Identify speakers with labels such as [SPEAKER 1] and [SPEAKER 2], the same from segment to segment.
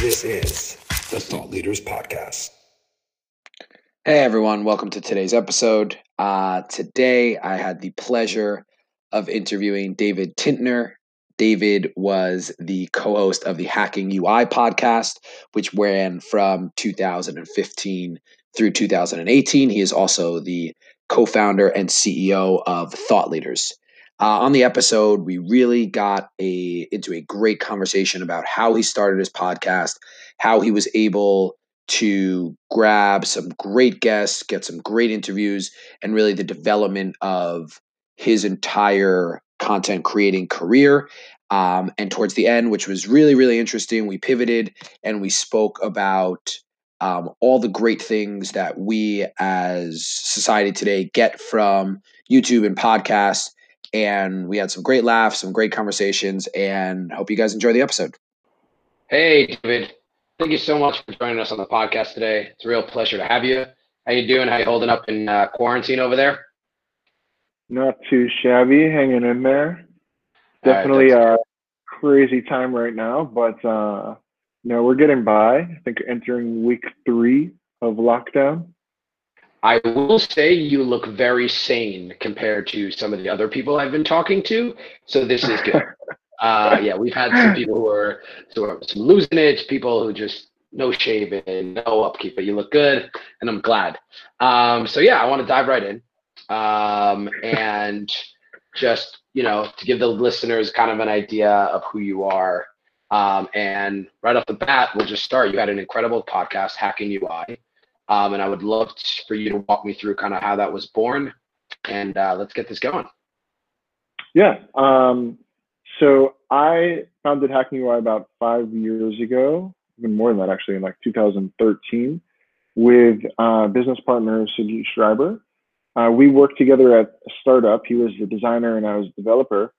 [SPEAKER 1] This is the Thought Leaders Podcast.
[SPEAKER 2] Hey everyone, welcome to today's episode. Uh, today I had the pleasure of interviewing David Tintner. David was the co host of the Hacking UI podcast, which ran from 2015 through 2018. He is also the co founder and CEO of Thought Leaders. Uh, on the episode, we really got a into a great conversation about how he started his podcast, how he was able to grab some great guests, get some great interviews, and really the development of his entire content creating career. Um, and towards the end, which was really, really interesting, we pivoted and we spoke about um, all the great things that we as society today get from YouTube and podcasts and we had some great laughs, some great conversations, and hope you guys enjoy the episode.
[SPEAKER 3] Hey, David. Thank you so much for joining us on the podcast today. It's a real pleasure to have you. How you doing? How you holding up in uh, quarantine over there?
[SPEAKER 4] Not too shabby, hanging in there. Definitely right, a crazy time right now, but uh, no, we're getting by. I think entering week three of lockdown.
[SPEAKER 3] I will say you look very sane compared to some of the other people I've been talking to. So this is good. uh, yeah, we've had some people who are sort of some losing it, people who just no shaving, no upkeep, but you look good, and I'm glad. Um, so yeah, I want to dive right in, um, and just you know to give the listeners kind of an idea of who you are. Um, and right off the bat, we'll just start. You had an incredible podcast, Hacking UI. Um, and I would love for you to walk me through kind of how that was born. And uh, let's get this going.
[SPEAKER 4] Yeah. Um, so I founded Hacking UI about five years ago, even more than that, actually, in like 2013, with uh, business partner Sagi Shrieber. Uh, we worked together at a startup. He was the designer and I was the developer.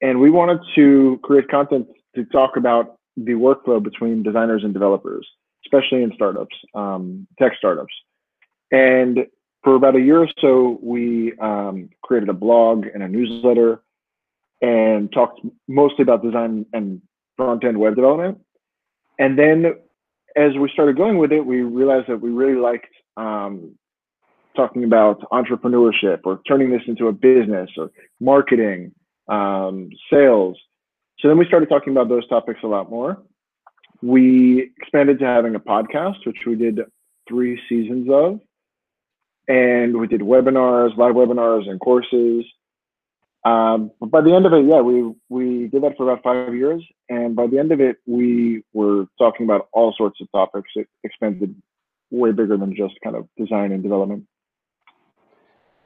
[SPEAKER 4] And we wanted to create content to talk about the workflow between designers and developers especially in startups, um, tech startups. And for about a year or so, we um, created a blog and a newsletter and talked mostly about design and front end web development. And then as we started going with it, we realized that we really liked um, talking about entrepreneurship or turning this into a business or marketing, um, sales. So then we started talking about those topics a lot more we expanded to having a podcast, which we did three seasons of. And we did webinars, live webinars, and courses. Um, but by the end of it, yeah, we we did that for about five years, and by the end of it, we were talking about all sorts of topics. It expanded way bigger than just kind of design and development.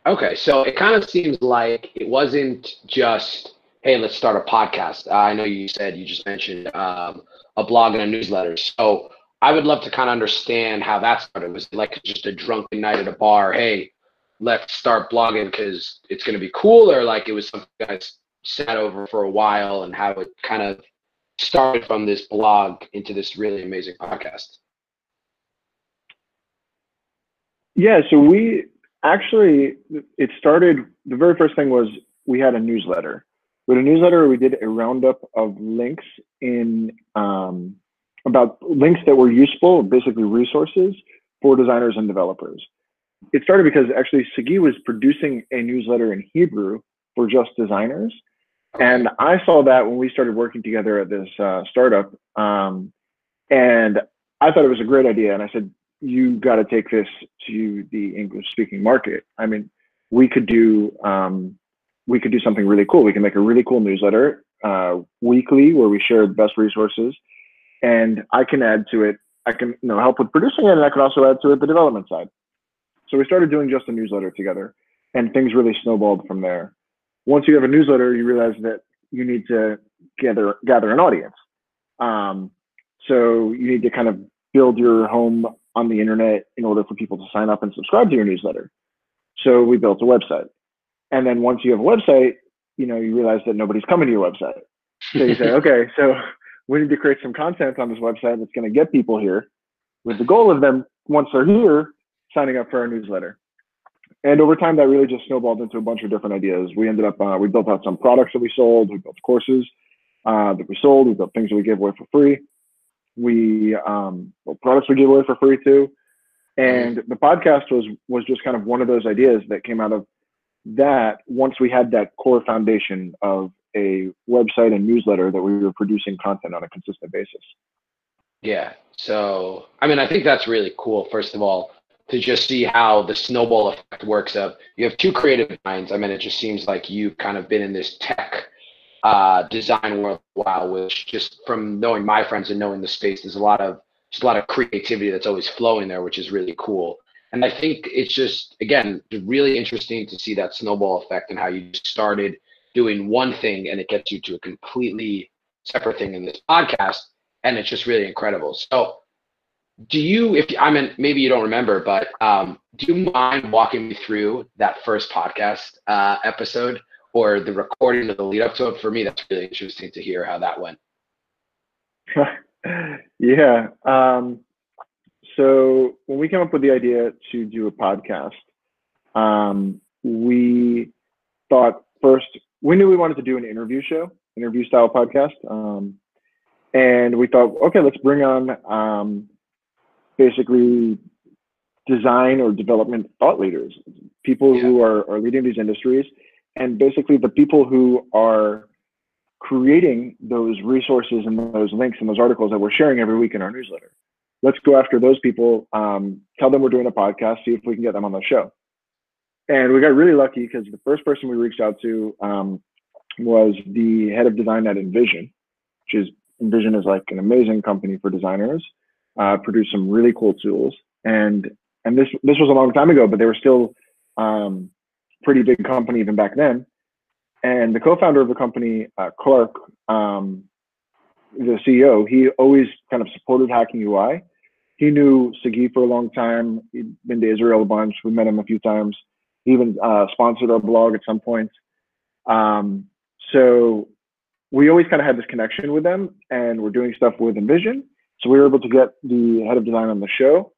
[SPEAKER 3] Okay, so it kind of seems like it wasn't just hey, let's start a podcast. I know you said you just mentioned um, a blog and a newsletter. So I would love to kind of understand how that started. Was like just a drunken night at a bar? Hey, let's start blogging because it's going to be cool, or like it was something guys sat over for a while and how it kind of started from this blog into this really amazing podcast?
[SPEAKER 4] Yeah, so we actually it started. The very first thing was we had a newsletter with a newsletter, we did a roundup of links in um, about links that were useful, basically resources for designers and developers. It started because actually Sagi was producing a newsletter in Hebrew for just designers. And I saw that when we started working together at this uh, startup. Um, and I thought it was a great idea. And I said, you got to take this to the English speaking market. I mean, we could do um, we could do something really cool. We can make a really cool newsletter uh, weekly where we share the best resources, and I can add to it. I can you know help with producing it, and I can also add to it the development side. So we started doing just a newsletter together, and things really snowballed from there. Once you have a newsletter, you realize that you need to gather gather an audience. Um, so you need to kind of build your home on the internet in order for people to sign up and subscribe to your newsletter. So we built a website. And then once you have a website, you know, you realize that nobody's coming to your website. So you say, okay, so we need to create some content on this website that's going to get people here with the goal of them, once they're here, signing up for our newsletter. And over time, that really just snowballed into a bunch of different ideas. We ended up, uh, we built out some products that we sold, we built courses uh, that we sold, we built things that we gave away for free. We um, well, products we give away for free too, and the podcast was was just kind of one of those ideas that came out of that. Once we had that core foundation of a website and newsletter that we were producing content on a consistent basis.
[SPEAKER 3] Yeah. So, I mean, I think that's really cool. First of all, to just see how the snowball effect works of you have two creative minds. I mean, it just seems like you've kind of been in this tech uh, design world a while, which just from knowing my friends and knowing the space, there's a lot of just a lot of creativity that's always flowing there, which is really cool. And I think it's just again really interesting to see that snowball effect and how you started doing one thing and it gets you to a completely separate thing in this podcast, and it's just really incredible. So do you if i mean maybe you don't remember but um, do you mind walking me through that first podcast uh, episode or the recording of the lead up to it for me that's really interesting to hear how that went
[SPEAKER 4] yeah um, so when we came up with the idea to do a podcast um, we thought first we knew we wanted to do an interview show interview style podcast um, and we thought okay let's bring on um, basically design or development thought leaders, people yeah. who are, are leading these industries, and basically the people who are creating those resources and those links and those articles that we're sharing every week in our newsletter. Let's go after those people, um, tell them we're doing a podcast, see if we can get them on the show. And we got really lucky because the first person we reached out to um, was the head of design at InVision, which is InVision is like an amazing company for designers uh, produced some really cool tools. And and this this was a long time ago, but they were still um, pretty big company even back then. And the co-founder of the company, uh, Clark, um, the CEO, he always kind of supported hacking UI. He knew Sagi for a long time. He'd been to Israel a bunch. We met him a few times. He even uh, sponsored our blog at some point. Um, so we always kind of had this connection with them, and we're doing stuff with InVision. So we were able to get the head of design on the show.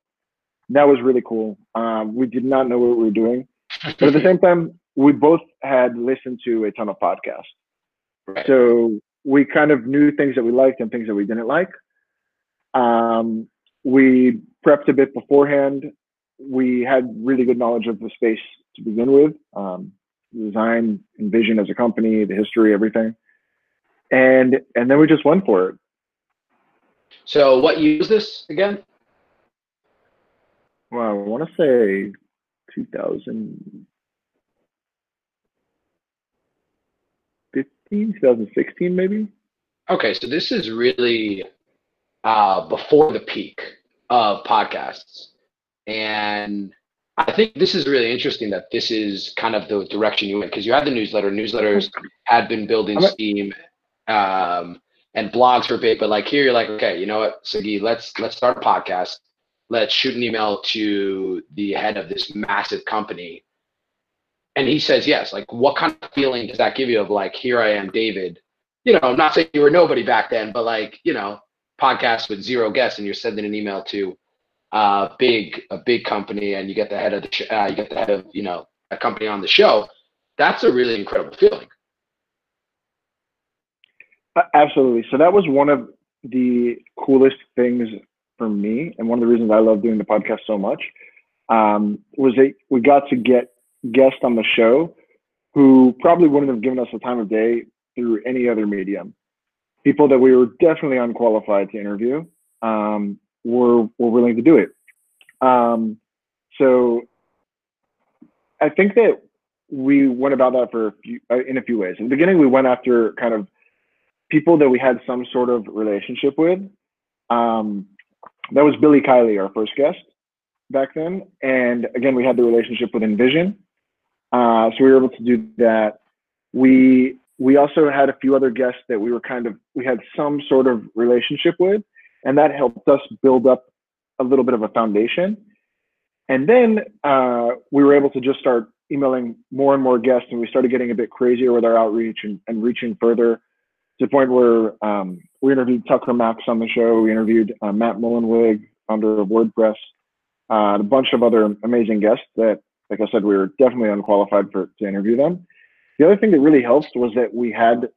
[SPEAKER 4] That was really cool. Um, we did not know what we were doing, but at the same time, we both had listened to a ton of podcasts. Right. So we kind of knew things that we liked and things that we didn't like. Um, we prepped a bit beforehand. We had really good knowledge of the space to begin with, um, design vision as a company, the history, everything, and and then we just went for it.
[SPEAKER 3] So what year is this again?
[SPEAKER 4] Well, I want to say 2015, 2016, maybe.
[SPEAKER 3] Okay, so this is really uh, before the peak of podcasts. And I think this is really interesting that this is kind of the direction you went because you had the newsletter. Newsletters had been building steam. Um, and blogs for big, but like here you're like, okay, you know what, Sagi, let's let's start a podcast. Let's shoot an email to the head of this massive company. And he says yes. Like, what kind of feeling does that give you of like, here I am, David? You know, I'm not saying you were nobody back then, but like, you know, podcast with zero guests, and you're sending an email to uh big a big company, and you get the head of the uh, you get the head of you know a company on the show. That's a really incredible feeling.
[SPEAKER 4] Absolutely. So that was one of the coolest things for me, and one of the reasons I love doing the podcast so much um, was that we got to get guests on the show who probably wouldn't have given us the time of day through any other medium. People that we were definitely unqualified to interview um, were were willing to do it. Um, so I think that we went about that for a few, uh, in a few ways. In the beginning, we went after kind of people that we had some sort of relationship with. Um, that was Billy Kiley, our first guest back then. And again, we had the relationship with InVision, Uh, so we were able to do that. We we also had a few other guests that we were kind of we had some sort of relationship with, and that helped us build up a little bit of a foundation. And then uh, we were able to just start emailing more and more guests, and we started getting a bit crazier with our outreach and, and reaching further to the point where um, we interviewed Tucker Max on the show. We interviewed uh, Matt Mullenweg, founder of WordPress, uh, a bunch of other amazing guests that, like I said, we were definitely unqualified for to interview them. The other thing that really helped was that we had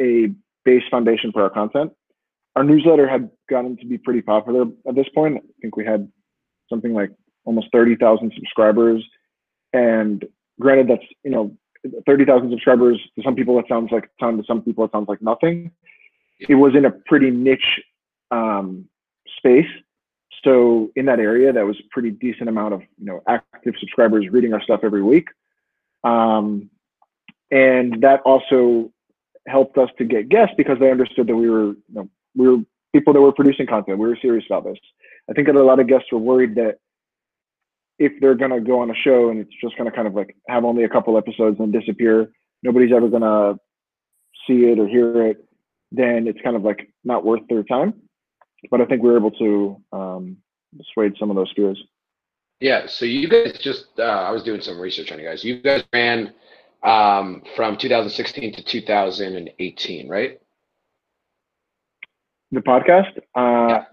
[SPEAKER 4] a base foundation for our content. our newsletter had gotten to be pretty popular at this point. I think we had something like almost 30,000 subscribers. And granted, that's, you know, 30,000 subscribers to some people, it sounds like a ton. To some people, it sounds like nothing. It was in a pretty niche um, space. So in that area, that was pretty decent amount of, you know, active subscribers reading our stuff every week. Um, and that also helped us to get guests because they understood that we were, you know, we were people that were producing content. We were serious about this. I think that a lot of guests were worried that if they're gonna go on a show and it's just gonna kind of like have only a couple episodes and disappear, nobody's ever gonna see it or hear it, then it's kind of like not worth their time. But I think we were able to um, dissuade some of those fears.
[SPEAKER 3] Yeah. So you guys just, uh, I was doing some research on you guys. You guys ran um, from 2016 to 2018, right?
[SPEAKER 4] The podcast? Uh,
[SPEAKER 3] Yeah.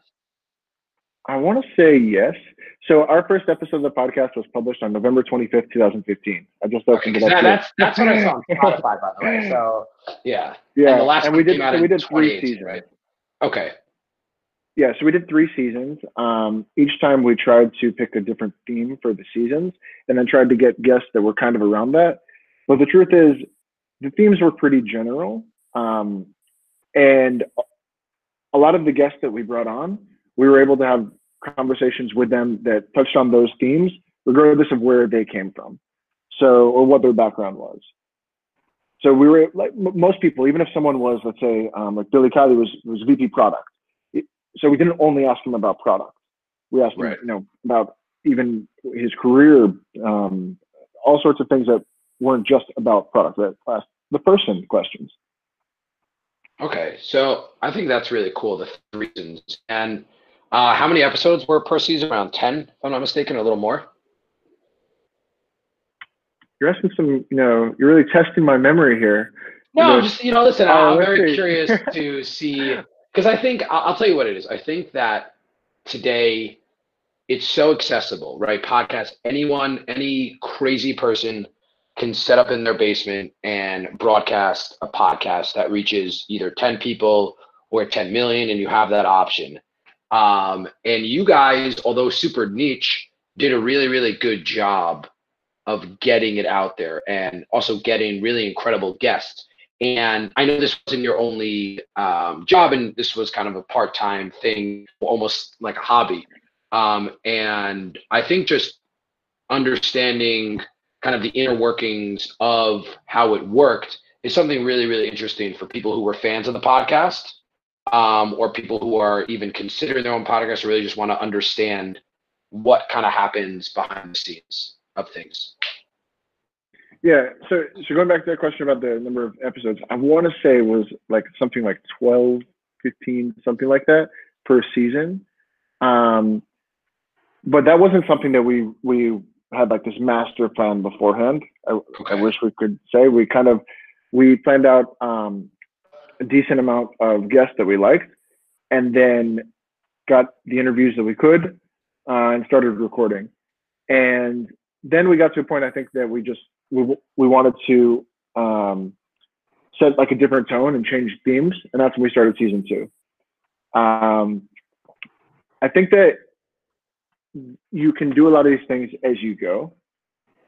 [SPEAKER 4] I want to say yes. So our first episode of the podcast was published on November 25th, 2015. I just
[SPEAKER 3] Okay,
[SPEAKER 4] it up.
[SPEAKER 3] that, that's that's what I saw on Spotify, by the way. So yeah,
[SPEAKER 4] yeah,
[SPEAKER 3] and the last
[SPEAKER 4] and we did so we did three seasons.
[SPEAKER 3] right? Okay.
[SPEAKER 4] Yeah, so we did three seasons. Um, each time we tried to pick a different theme for the seasons, and then tried to get guests that were kind of around that. But the truth is, the themes were pretty general, um, and a lot of the guests that we brought on, we were able to have conversations with them that touched on those themes, regardless of where they came from, so or what their background was. So we were like m- most people, even if someone was, let's say, um, like Billy Kiley was was VP product. So we didn't only ask him about product. We asked
[SPEAKER 3] Right.
[SPEAKER 4] him, you know, about even his career, um, all sorts of things that weren't just about product. That asked the person questions.
[SPEAKER 3] Okay. So I think that's really cool. The three reasons. And uh, how many episodes were per season? Around 10, if I'm not mistaken, a little more.
[SPEAKER 4] You're asking some, you know, you're really testing my memory here.
[SPEAKER 3] No,
[SPEAKER 4] The-
[SPEAKER 3] just you know, listen.
[SPEAKER 4] Oh,
[SPEAKER 3] I'm very curious to see because I think I'll, I'll tell you what it is. I think that today it's so accessible, right? Podcast. Anyone, any crazy person can set up in their basement and broadcast a podcast that reaches either 10 people or 10 million, and you have that option. Um, and you guys, although super niche, did a really, really good job of getting it out there and also getting really incredible guests. And I know this wasn't your only um, job, and this was kind of a part time thing, almost like a hobby. Um, and I think just understanding kind of the inner workings of how it worked is something really, really interesting for people who were fans of the podcast um, or people who are even considering their own podcast or really just want to understand what kind of happens behind the scenes of things.
[SPEAKER 4] Yeah. So, so going back to that question about the number of episodes, I want to say was like something like 12, 15, something like that per season. Um, but that wasn't something that we we had like this master plan beforehand. I, I wish we could say we kind of we planned out um, a decent amount of guests that we liked, and then got the interviews that we could uh, and started recording. And then we got to a point I think that we just we we wanted to um, set like a different tone and change themes, and that's when we started season two. Um, I think that you can do a lot of these things as you go,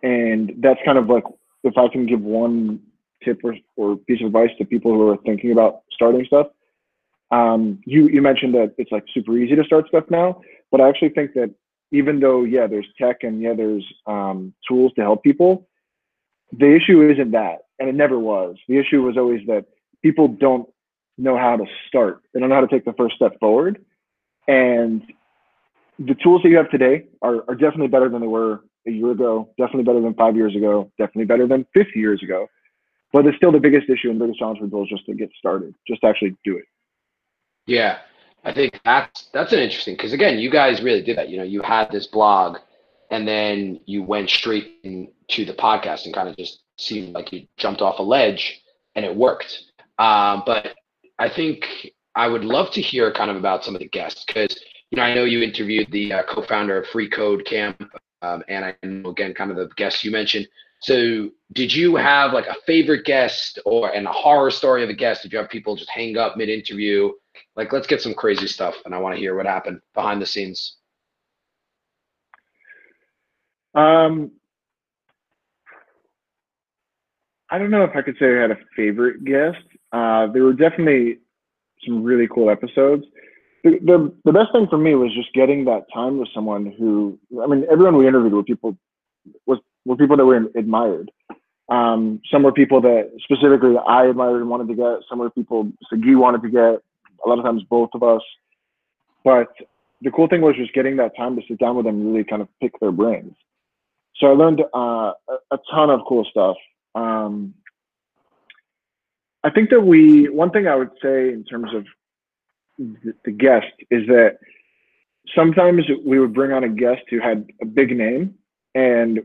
[SPEAKER 4] and that's kind of like if I can give one tip or, or piece of advice to people who are thinking about starting stuff. Um, you you mentioned that it's like super easy to start stuff now, but I actually think that even though yeah, there's tech and yeah, there's um, tools to help people, the issue isn't that, and it never was. The issue was always that people don't know how to start. They don't know how to take the first step forward, and the tools that you have today are, are definitely better than they were a year ago. Definitely better than five years ago. Definitely better than 50 years ago. But it's still the biggest issue and biggest challenge for people is just to get started, just to actually do it.
[SPEAKER 3] Yeah, I think that's that's an interesting because again, you guys really did that. You know, you had this blog, and then you went straight into the podcast and kind of just seemed like you jumped off a ledge, and it worked. Um, but I think I would love to hear kind of about some of the guests because you know I know you interviewed the uh, co-founder of Free Code Camp, um, and I know again kind of the guests you mentioned. So, did you have like a favorite guest or and a horror story of a guest? Did you have people just hang up mid-interview Like, let's get some crazy stuff, and I want to hear what happened behind the scenes.
[SPEAKER 4] Um, I don't know if I could say I had a favorite guest. Uh, there were definitely some really cool episodes. The, the, best thing for me was just getting that time with someone who, I mean, everyone we interviewed were people was were people that we admired. Um, some were people that specifically I admired and wanted to get. Some were people Sagi wanted to get. A lot of times, both of us. But the cool thing was just getting that time to sit down with them and really kind of pick their brains. So I learned uh, a, a ton of cool stuff. Um, I think that we one thing I would say in terms of the, guest is that sometimes we would bring on a guest who had a big name and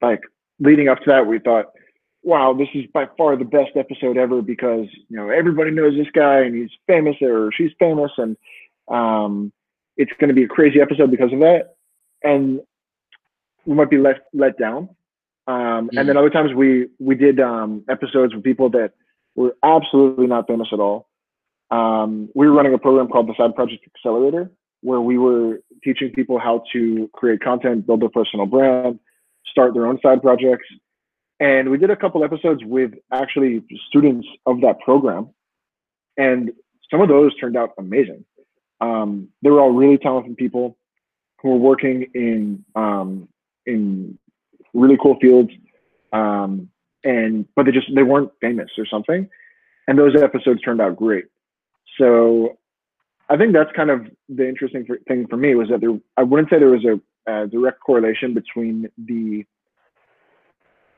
[SPEAKER 4] like leading up to that we thought wow this is by far the best episode ever because you know everybody knows this guy and he's famous or she's famous and um, it's going to be a crazy episode because of that. And we might be let let down. Um, mm-hmm. and then other times we we did um, episodes with people that were absolutely not famous at all um, we were running a program called the Side Project Accelerator, where we were teaching people how to create content, build their personal brand, start their own side projects. And we did a couple episodes with actually students of that program. And some of those turned out amazing. Um, they were all really talented people who were working in um, in really cool fields. Um, and but they just they weren't famous or something. And those episodes turned out great. So I think that's kind of the interesting thing for me was that there, I wouldn't say there was a, a direct correlation between the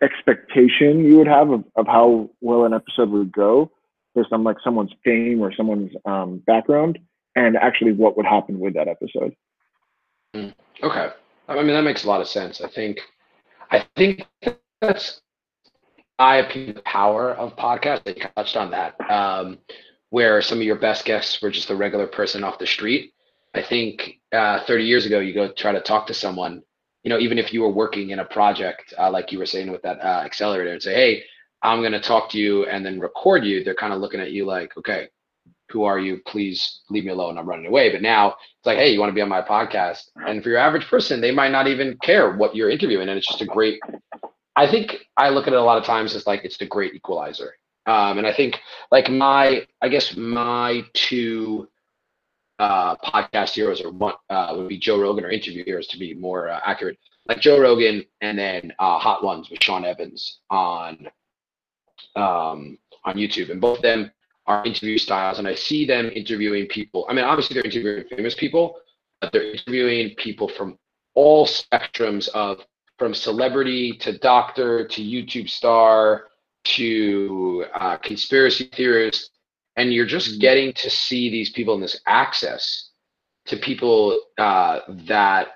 [SPEAKER 4] expectation you would have of, of how well an episode would go based on like someone's fame or someone's um, background and actually what would happen with that episode.
[SPEAKER 3] Hmm. Okay. I mean, that makes a lot of sense. I think, I think that's, I opinion the power of podcasts. They touched on that. Um, where some of your best guests were just a regular person off the street. I think uh, 30 years ago, you go try to talk to someone, you know, even if you were working in a project, uh, like you were saying with that uh, accelerator, and say, hey, I'm going to talk to you and then record you. They're kind of looking at you like, okay, who are you? Please leave me alone. I'm running away. But now it's like, hey, you want to be on my podcast? And for your average person, they might not even care what you're interviewing. And it's just a great, I think I look at it a lot of times as like it's the great equalizer. Um, and I think like my, I guess my two uh, podcast heroes or one uh, would be Joe Rogan or interview heroes to be more uh, accurate. Like Joe Rogan and then uh, Hot Ones with Sean Evans on um, on YouTube, and both of them are interview styles. And I see them interviewing people. I mean, obviously they're interviewing famous people, but they're interviewing people from all spectrums of from celebrity to doctor to YouTube star to uh, conspiracy theorists, and you're just mm-hmm. getting to see these people in this access to people uh, that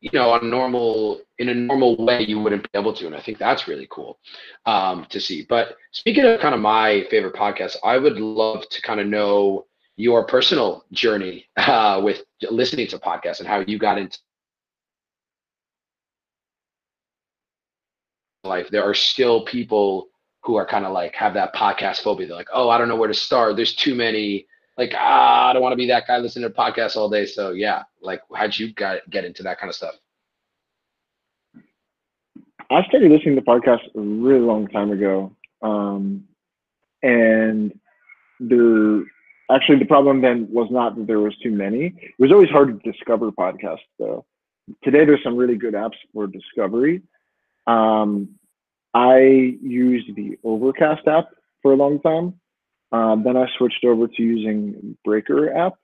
[SPEAKER 3] you know on normal in a normal way you wouldn't be able to and i think that's really cool um, to see but speaking of kind of my favorite podcast i would love to kind of know your personal journey uh, with listening to podcasts and how you got into life there are still people who are kind of like have that podcast phobia. They're like, oh, I don't know where to start. There's too many. Like, ah, I don't want to be that guy listening to podcasts all day. So yeah, like, how'd you get get into that kind of stuff?
[SPEAKER 4] I started listening to podcasts a really long time ago, um, and the actually the problem then was not that there was too many. It was always hard to discover podcasts though. Today there's some really good apps for discovery. Um, I used the Overcast app for a long time. Um, then I switched over to using Breaker app.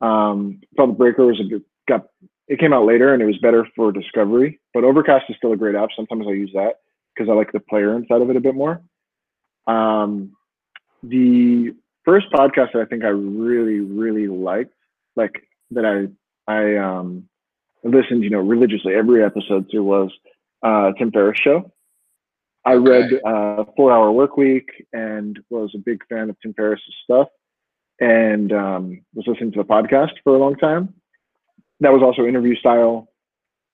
[SPEAKER 4] Um, felt Breaker was a good, got it came out later and it was better for discovery. But Overcast is still a great app. Sometimes I use that because I like the player inside of it a bit more. Um, the first podcast that I think I really, really liked, like that I I um, listened, you know, religiously every episode to was uh, Tim Ferriss show. I read uh, Four Hour Work Week and was a big fan of Tim Ferriss's stuff, and um, was listening to the podcast for a long time. That was also interview style,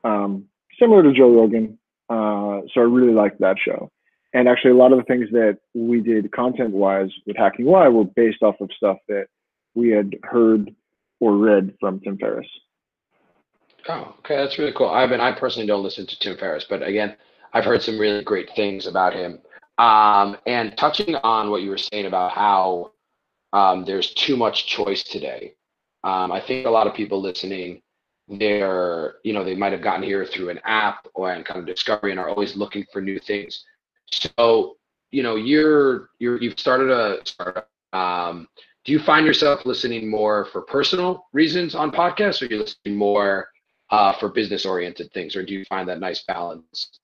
[SPEAKER 4] um, similar to Joe Rogan. Uh, so I really liked that show. And actually, a lot of the things that we did content wise with Hacking UI were based off of stuff that we had heard or read from Tim Ferriss.
[SPEAKER 3] Oh, okay, that's really cool. I mean, I personally don't listen to Tim Ferriss, but again, I've heard some really great things about him. Um, and touching on what you were saying about how um, there's too much choice today, um, I think a lot of people listening, they're, you know, they might have gotten here through an app or and kind of discovery and are always looking for new things. So, you know, you're you're you've started a startup. Um, do you find yourself listening more for personal reasons on podcasts, or you listening more uh, for business oriented things, or do you find that nice balance?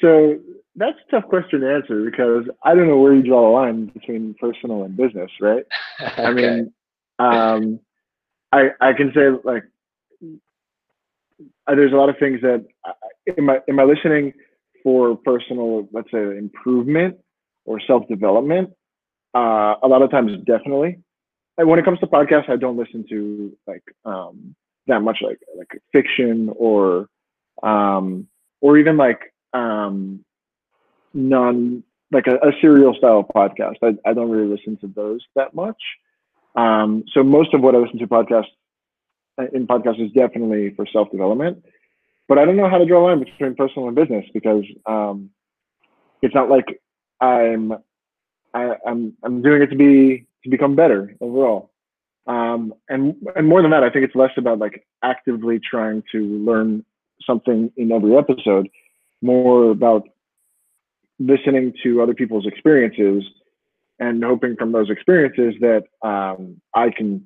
[SPEAKER 4] So that's a tough question to answer because I don't know where you draw the line between personal and business, right?
[SPEAKER 3] okay.
[SPEAKER 4] I mean, um, I I can say like uh, there's a lot of things that am I am I listening for personal, let's say, improvement or self development. Uh, a lot of times, definitely. And when it comes to podcasts, I don't listen to like um, that much like like fiction or um, or even like um, non like a, a serial style podcast. I, I don't really listen to those that much. Um, so most of what I listen to podcasts in podcasts is definitely for self development. But I don't know how to draw a line between personal and business because um, it's not like I'm I, I'm I'm doing it to be to become better overall. Um, and and more than that, I think it's less about like actively trying to learn something in every episode, more about listening to other people's experiences and hoping from those experiences that um, I can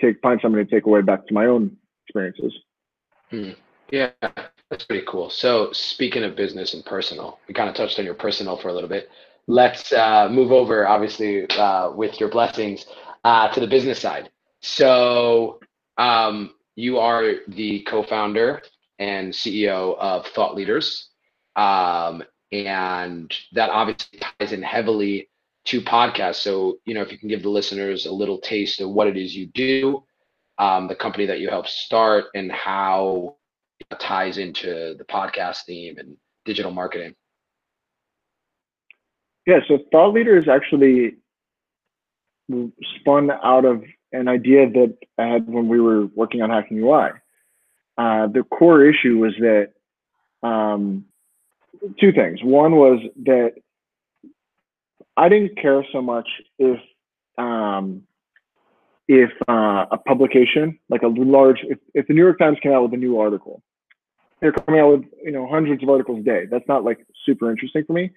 [SPEAKER 4] take find something to take away back to my own experiences.
[SPEAKER 3] Hmm. Yeah, that's pretty cool. So speaking of business and personal, we kind of touched on your personal for a little bit. Let's uh, move over, obviously, uh, with your blessings uh, to the business side. So um, you are the co-founder and CEO of Thought Leaders. Um, and that obviously ties in heavily to podcasts. So, you know, if you can give the listeners a little taste of what it is you do, um, the company that you help start, and how it ties into the podcast theme and digital marketing.
[SPEAKER 4] Yeah, so Thought Leader is actually spun out of an idea that I had when we were working on Hacking UI. Uh, the core issue was that um, two things. One was that I didn't care so much if um, if uh, a publication like a large if, if the New York Times came out with a new article, they're coming out with you know hundreds of articles a day. That's not like super interesting for me.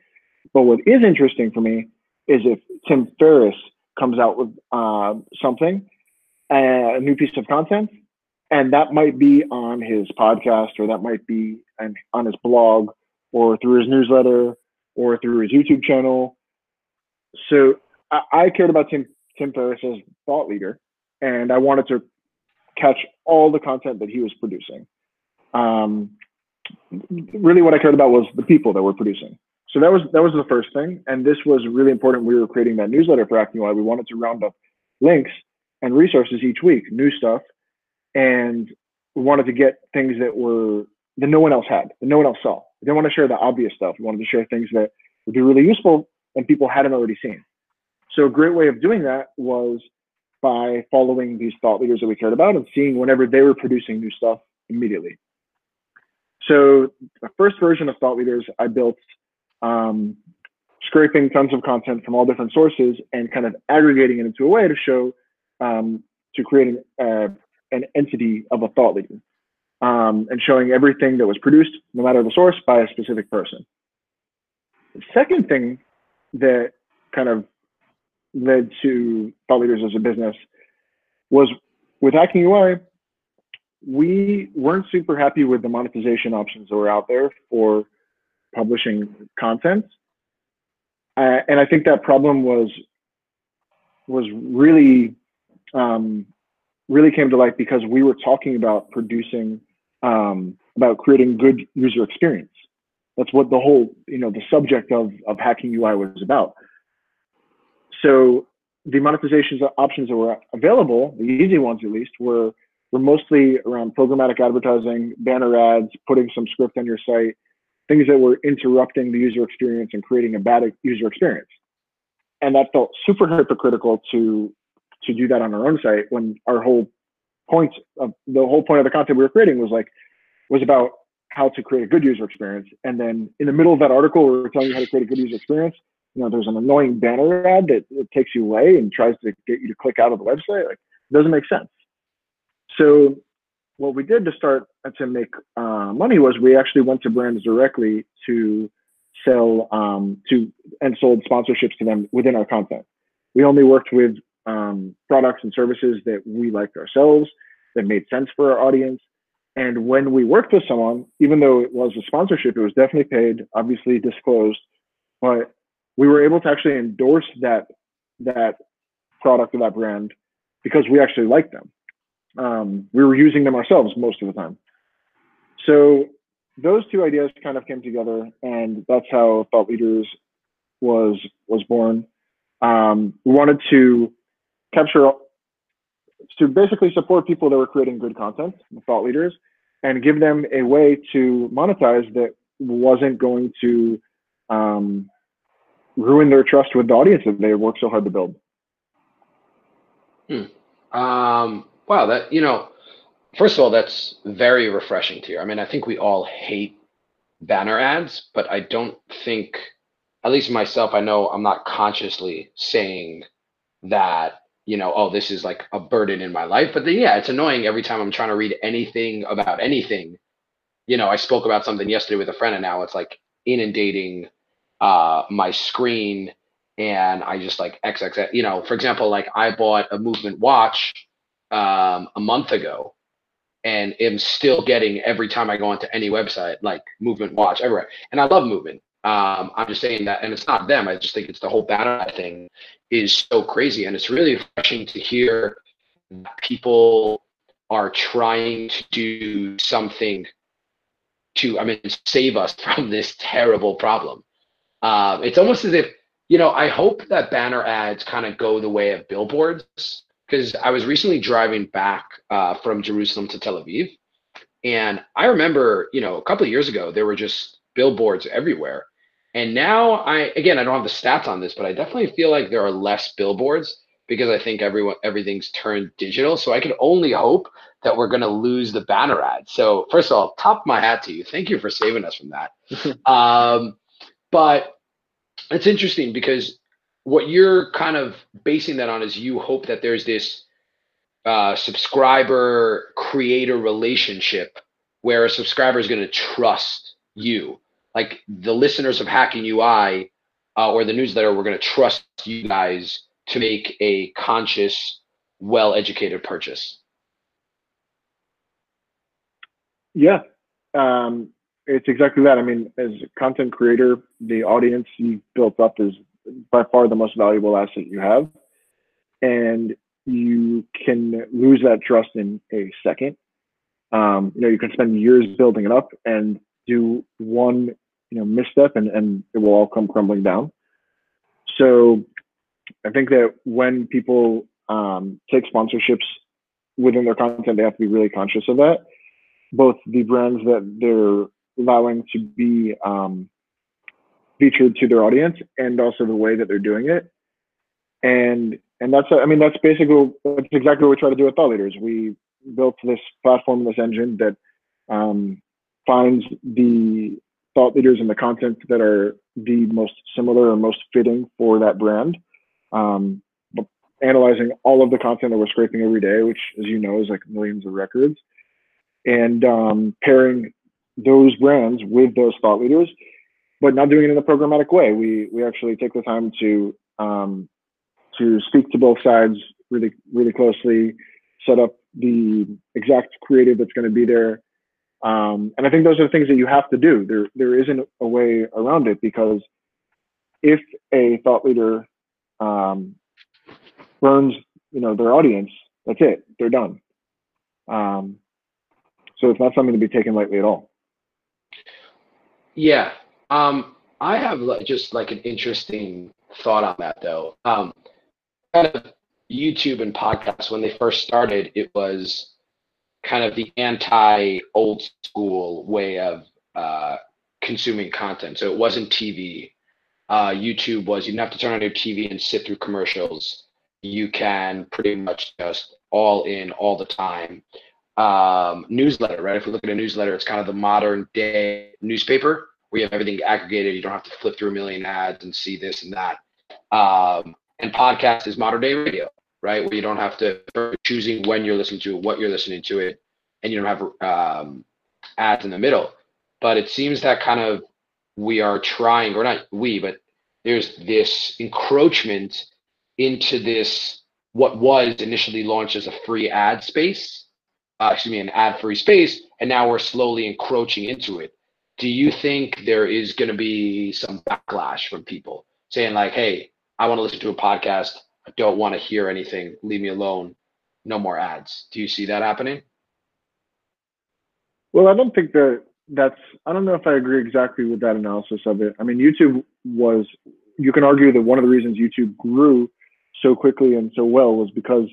[SPEAKER 4] But what is interesting for me is if Tim Ferriss comes out with uh, something, a new piece of content, and that might be on his podcast or that might be on his blog or through his newsletter or through his YouTube channel. So I, I cared about Tim Tim as thought leader, and I wanted to catch all the content that he was producing. Um, really, what I cared about was the people that were producing. So that was that was the first thing, and this was really important. We were creating that newsletter for Hacking UI. We wanted to round up links and resources each week, new stuff, and we wanted to get things that were that no one else had, that no one else saw. We didn't want to share the obvious stuff. We wanted to share things that would be really useful and people hadn't already seen. So a great way of doing that was by following these thought leaders that we cared about and seeing whenever they were producing new stuff immediately. So the first version of thought leaders I built um, scraping tons of content from all different sources and kind of aggregating it into a way to show, um, to create an, uh, an entity of a thought leader um, and showing everything that was produced, no matter the source, by a specific person. The second thing that kind of led to thought leaders as a business was with Hacking UI, we weren't super happy with the monetization options that were out there for publishing content. Uh, and I think that problem was was really um, really came to light because we were talking about producing um, about creating good user experience. That's what the whole you know the subject of of hacking UI was about. So the monetization options that were available, the easy ones at least, were were mostly around programmatic advertising, banner ads, putting some script on your site, things that were interrupting the user experience and creating a bad user experience. and that felt super hypocritical to to do that on our own site when our whole point of the whole point of the content we were creating was like was about how to create a good user experience. And then in the middle of that article, we are telling you how to create a good user experience. You know, there's an annoying banner ad that, that takes you away and tries to get you to click out of the website. Like, it doesn't make sense. So what we did to start to make uh, money was we actually went to brands directly to sell um, to and sold sponsorships to them within our content. We only worked with um, products and services that we liked ourselves, that made sense for our audience. And when we worked with someone, even though it was a sponsorship, it was definitely paid, obviously disclosed, but we were able to actually endorse that that product or that brand because we actually liked them. Um, we were using them ourselves most of the time. So those two ideas kind of came together, and that's how Thought Leaders was was born. Um, we wanted to capture to basically support people that were creating good content, thought leaders, and give them a way to monetize that wasn't going to um, ruin their trust with the audience that they worked so hard to build.
[SPEAKER 3] Hmm. Um, wow, that you know, first of all, that's very refreshing to hear. I mean, I think we all hate banner ads, but I don't think, at least myself, I know I'm not consciously saying that you know, oh, this is like a burden in my life. But then, yeah, it's annoying every time I'm trying to read anything about anything. You know, I spoke about something yesterday with a friend, and now it's like inundating uh, my screen, and I just like XX. You know, for example, like I bought a movement watch um, a month ago, and am still getting every time I go onto any website like movement watch everywhere. And I love movement. Um, I'm just saying that, and it's not them. I just think it's the whole banner thing is so crazy, and it's really refreshing to hear people are trying to do something to, I mean, save us from this terrible problem. Um, it's almost as if, you know, I hope that banner ads kind of go the way of billboards because I was recently driving back uh, from Jerusalem to Tel Aviv, and I remember, you know, a couple of years ago there were just billboards everywhere, and now I again I don't have the stats on this, but I definitely feel like there are less billboards because I think everyone everything's turned digital. So I can only hope that we're gonna lose the banner ad. So first of all, top my hat to you. Thank you for saving us from that. um, but it's interesting because what you're kind of basing that on is you hope that there's this uh, subscriber creator relationship where a subscriber is going to trust you like the listeners of Hacking UI uh, or the newsletter, we're going to trust you guys to make a conscious, well-educated purchase.
[SPEAKER 4] Yeah, um, it's exactly that. I mean, as a content creator, the audience you've built up is by far the most valuable asset you have, and you can lose that trust in a second. Um, you know, you can spend years building it up and do one you know misstep and and it will all come crumbling down. So i think that when people um, take sponsorships within their content they have to be really conscious of that. Both the brands that they're allowing to be um, featured to their audience and also the way that they're doing it. And and that's i mean that's basically that's exactly what we try to do with thought leaders. We built this platform this engine that um, finds the thought leaders and the content that are the most similar or most fitting for that brand. Um, analyzing all of the content that we're scraping every day, which, as you know, is like millions of records, and um, pairing those brands with those thought leaders, but not doing it in a programmatic way. We we actually take the time to um, to speak to both sides really really closely, set up the exact creative that's going to be there um, and I think those are the things that you have to do. There, there isn't a way around it because if a thought leader um, burns, you know, their audience, that's it. They're done. Um, so it's not something to be taken lightly at all.
[SPEAKER 3] Yeah. Um, I have just like an interesting thought on that though. Um, kind of YouTube and podcasts when they first started, it was kind of the anti old school way of uh, consuming content. So it wasn't TV. uh, YouTube was you didn't have to turn on your TV and sit through commercials. You can pretty much just all in all the time. Um, newsletter, right? If we look at a newsletter, it's kind of the modern day newspaper you have everything aggregated. You don't have to flip through a million ads and see this and that. Um, and podcast is modern day radio, right? Where you don't have to choosing when you're listening to it, what you're listening to it, and you don't have um, ads in the middle. But it seems that kind of we are trying, or not we, but there's this encroachment into this what was initially launched as a free ad space, uh, excuse me, an ad-free space, and now we're slowly encroaching into it. Do you think there is going to be some backlash from people saying like, "Hey, I want to listen to a podcast. I don't want to hear anything. Leave me alone. No more ads." Do you see that happening?
[SPEAKER 4] Well, I don't think that that's I don't know if I agree exactly with that analysis of it. I mean, YouTube was you can argue that one of the reasons YouTube grew so quickly and so well was because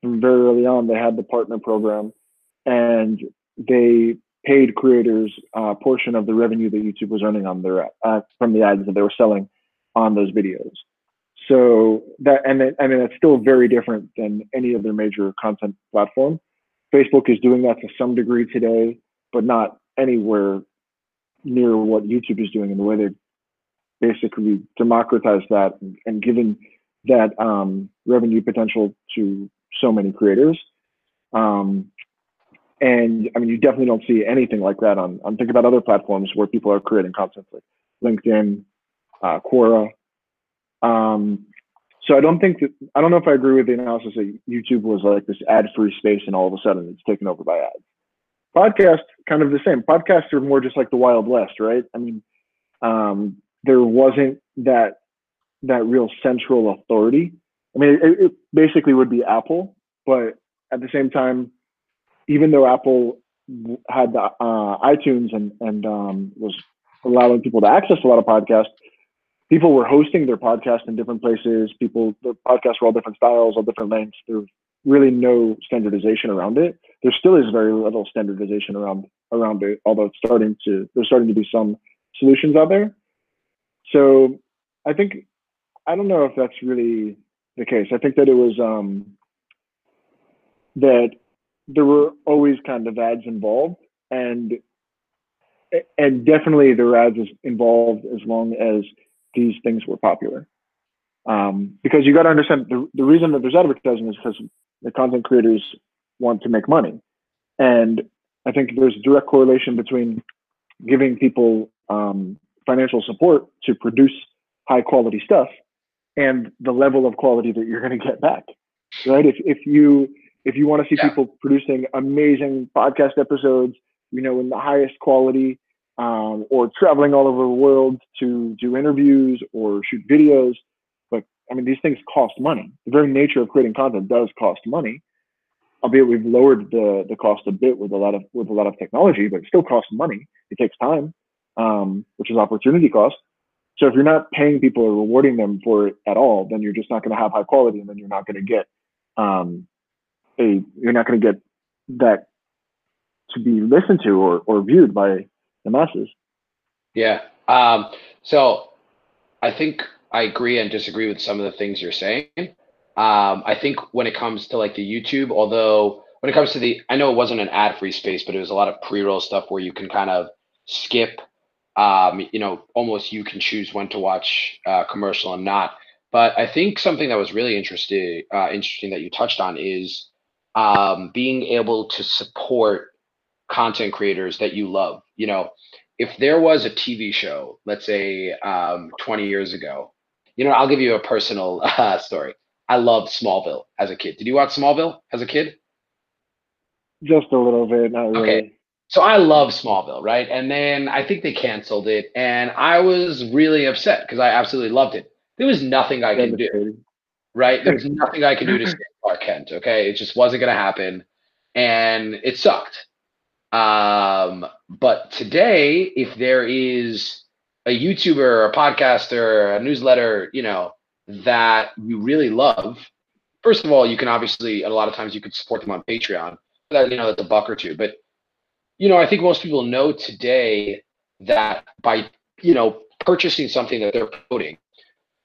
[SPEAKER 4] from very early on they had the partner program and they paid creators a portion of the revenue that YouTube was earning on their uh, from the ads that they were selling on those videos. So that and then, I mean that's still very different than any other major content platform. Facebook is doing that to some degree today, but not anywhere near what YouTube is doing in the way they basically democratized that and, and given that um, revenue potential to so many creators. Um, and I mean, you definitely don't see anything like that on, on think about other platforms where people are creating content like LinkedIn, uh, Quora. Um, so I don't think that, I don't know if I agree with the analysis that YouTube was like this ad free space and all of a sudden it's taken over by ads. Podcast, kind of the same. Podcasts are more just like the Wild West, right? I mean, um, there wasn't that that real central authority. I mean, it, it basically would be Apple, but at the same time, even though Apple had the uh, iTunes and and um, was allowing people to access a lot of podcasts, people were hosting their podcast in different places. People, the podcasts were all different styles, all different lengths. There's really no standardization around it. There still is very little standardization around around it, although it's starting to there's starting to be some solutions out there. So I think I don't know if that's really the case. I think that it was um, that there were always kind of ads involved, and and definitely there were ads involved as long as these things were popular. Um, because you got to understand the, the reason that there's advertising is because the content creators want to make money, and I think there's a direct correlation between giving people um, financial support to produce high quality stuff and the level of quality that you're going to get back right if, if you if you want to see yeah. people producing amazing podcast episodes you know in the highest quality um, or traveling all over the world to do interviews or shoot videos. But i mean these things cost money. The very nature of creating content does cost money albeit we've lowered the the cost a bit with a lot of with a lot of technology but it still costs money. It takes time um, which is opportunity cost. So if you're not paying people or rewarding them for it at all, then you're just not going to have high quality, and then you're not going to get um, a you're not going to get that to be listened to or, or viewed by the masses.
[SPEAKER 3] Yeah. Um, so I think I agree and disagree with some of the things you're saying. Um, I think when it comes to like the YouTube, although when it comes to the, I know it wasn't an ad free space, but it was a lot of pre roll stuff where you can kind of skip um, you know, almost you can choose when to watch uh, commercial and not. But I think something that was really interesting, uh, interesting that you touched on is um, being able to support content creators that you love. You know, if there was a TV show, let's say um, 20 years ago, you know, I'll give you a personal uh, story. I loved Smallville as a kid. Did you watch Smallville as a kid?
[SPEAKER 4] Just a little bit, not really. Okay
[SPEAKER 3] so I love Smallville, right? And then I think they canceled it, and I was really upset because I absolutely loved it. There was nothing I could do, right? There was nothing I could do to save Clark Kent. Okay, it just wasn't going to happen, and it sucked. Um, but today, if there is a YouTuber, a podcaster, a newsletter, you know, that you really love, first of all, you can obviously, a lot of times, you could support them on Patreon. That you know, that's a buck or two, but you know, I think most people know today that by, you know, purchasing something that they're promoting,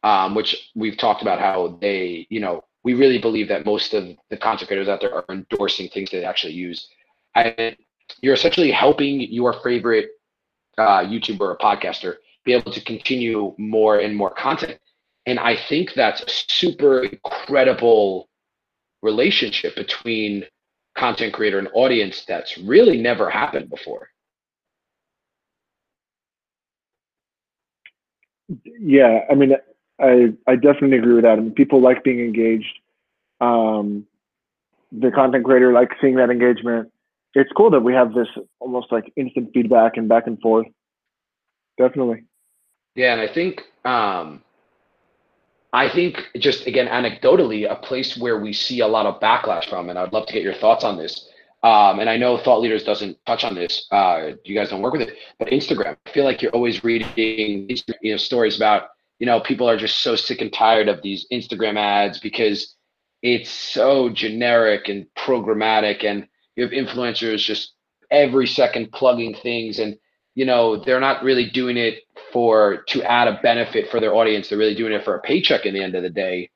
[SPEAKER 3] um, which we've talked about how they, you know, we really believe that most of the content creators out there are endorsing things they actually use. You're essentially helping your favorite uh, YouTuber or podcaster be able to continue more and more content. And I think that's a super incredible relationship between content creator and audience that's really never happened before.
[SPEAKER 4] Yeah, I mean, I I definitely agree with that. I mean, people like being engaged. Um, the content creator like seeing that engagement. It's cool that we have this almost like instant feedback and back and forth. Definitely.
[SPEAKER 3] Yeah, and I think um, I think just again anecdotally, a place where we see a lot of backlash from, and I'd love to get your thoughts on this. Um, and I know Thought Leaders doesn't touch on this. Uh, you guys don't work with it, but Instagram. I feel like you're always reading you know stories about you know people are just so sick and tired of these Instagram ads because it's so generic and programmatic, and you have influencers just every second plugging things, and you know they're not really doing it for to add a benefit for their audience. They're really doing it for a paycheck in the end of the day.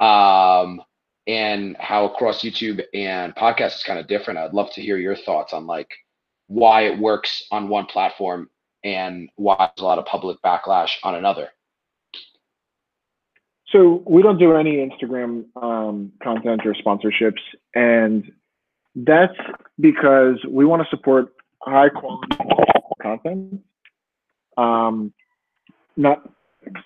[SPEAKER 3] Um, and how across YouTube and podcast is kind of different. I'd love to hear your thoughts on like why it works on one platform and why there's a lot of public backlash on another.
[SPEAKER 4] So we don't do any Instagram um, content or sponsorships, and that's because we want to support high quality content. Um, not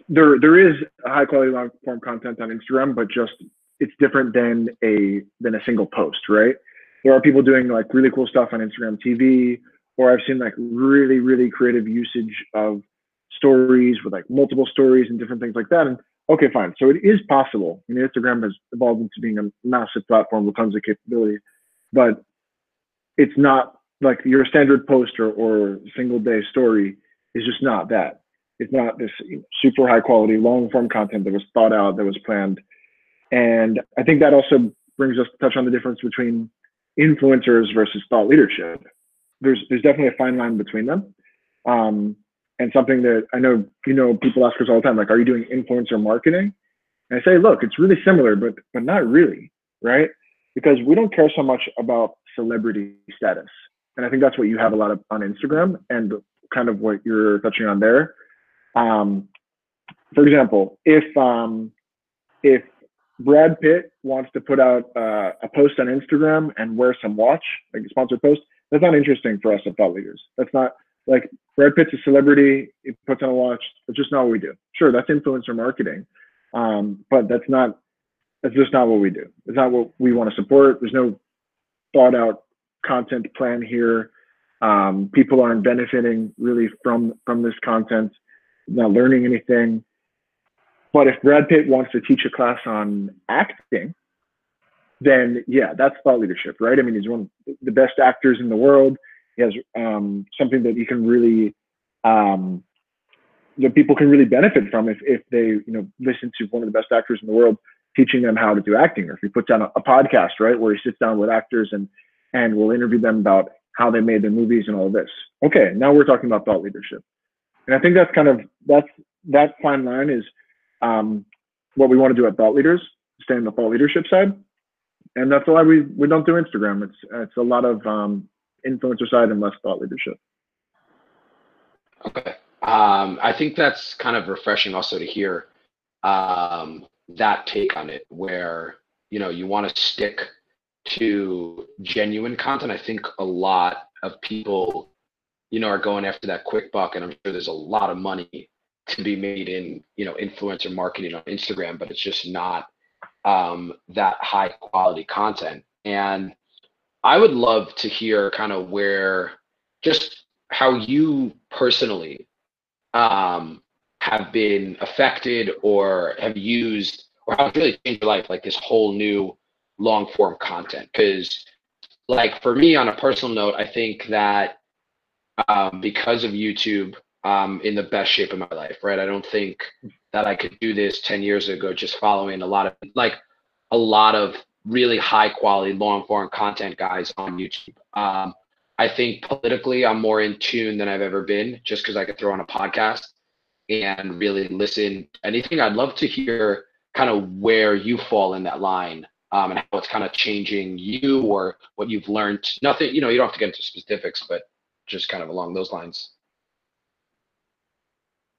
[SPEAKER 4] there. There is high quality long form content on Instagram, but just it's different than a than a single post, right? There are people doing like really cool stuff on Instagram TV, or I've seen like really really creative usage of stories with like multiple stories and different things like that. And okay, fine. So it is possible. I mean, Instagram has evolved into being a massive platform with tons of capability, but it's not like your standard post or, or single day story is just not that. It's not this super high quality long form content that was thought out, that was planned and I think that also brings us to touch on the difference between influencers versus thought leadership. There's there's definitely a fine line between them. Um, and something that I know, you know, people ask us all the time, like, are you doing influencer marketing? And I say, look, it's really similar, but but not really, right? Because we don't care so much about celebrity status. And I think that's what you have a lot of on Instagram and kind of what you're touching on there. Um, for example, if um, if Brad Pitt wants to put out uh, a post on Instagram and wear some watch, like a sponsored post, that's not interesting for us at Thought Leaders. That's not like Brad Pitt's a celebrity, he puts on a watch. That's just not what we do. Sure, that's influencer marketing, um, but that's not. That's just not what we do. It's not what we want to support. There's no thought out content plan here. Um, people aren't benefiting really from from this content, not learning anything. But if Brad Pitt wants to teach a class on acting, then yeah, that's thought leadership, right? I mean, he's one of the best actors in the world. He has um, something that you can really, um, that people can really benefit from if, if they, you know, listen to one of the best actors in the world teaching them how to do acting, or if he puts on a, a podcast, right, where he sits down with actors and and will interview them about how they made their movies and all this. Okay, now we're talking about thought leadership, and I think that's kind of that's that fine line is um, what we want to do at Thought Leaders, stay on the thought leadership side, and that's why we we don't do Instagram. It's it's a lot of um, influencer side and less thought leadership.
[SPEAKER 3] Okay, um, I think that's kind of refreshing also to hear um, that take on it, where you know you want to stick to genuine content. I think a lot of people, you know, are going after that quick buck, and I'm sure there's a lot of money to be made in you know influencer marketing on Instagram, but it's just not um, that high quality content. And I would love to hear kind of where just how you personally um, have been affected or have used or it's really changed your life, like this whole new long form content. Because, like for me, on a personal note, I think that um, because of YouTube, um, in the best shape of my life, right? I don't think that I could do this 10 years ago just following a lot of like a lot of really high quality long form content guys on YouTube. Um, I think politically I'm more in tune than I've ever been just because I could throw on a podcast and really listen anything, I'd love to hear kind of where you fall in that line um, and how it's kind of changing you or what you've learned. Nothing, you know, you don't have to get into specifics, but just kind of along those lines.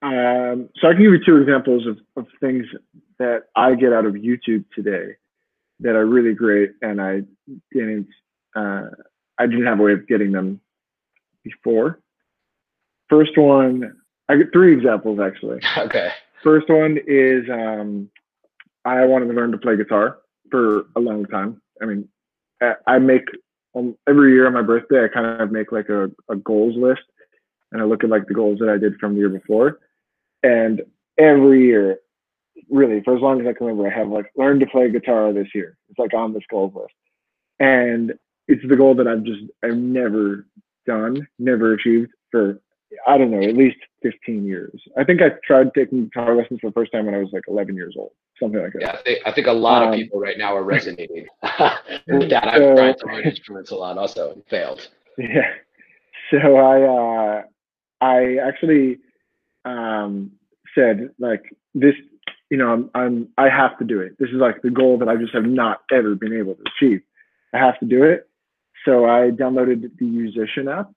[SPEAKER 4] Um, so I can give you two examples of, of things that I get out of YouTube today that are really great, and I didn't uh, I didn't have a way of getting them before. First one, I get three examples actually.
[SPEAKER 3] Okay.
[SPEAKER 4] First one is um, I wanted to learn to play guitar for a long time. I mean, I make um, every year on my birthday, I kind of make like a, a goals list and I look at like the goals that I did from the year before. And every year, really, for as long as I can remember, I have like learned to play guitar this year. It's like on this goals list. And it's the goal that I've just, I've never done, never achieved for, I don't know, at least 15 years. I think I tried taking guitar lessons for the first time when I was like 11 years old something like that.
[SPEAKER 3] Yeah, I think, I think a lot um, of people right now are resonating with that. I've tried to learn instruments a lot also and failed.
[SPEAKER 4] Yeah. So I uh, I actually um, said like this, you know, I'm, I'm I have to do it. This is like the goal that I just have not ever been able to achieve. I have to do it. So I downloaded the Yousician app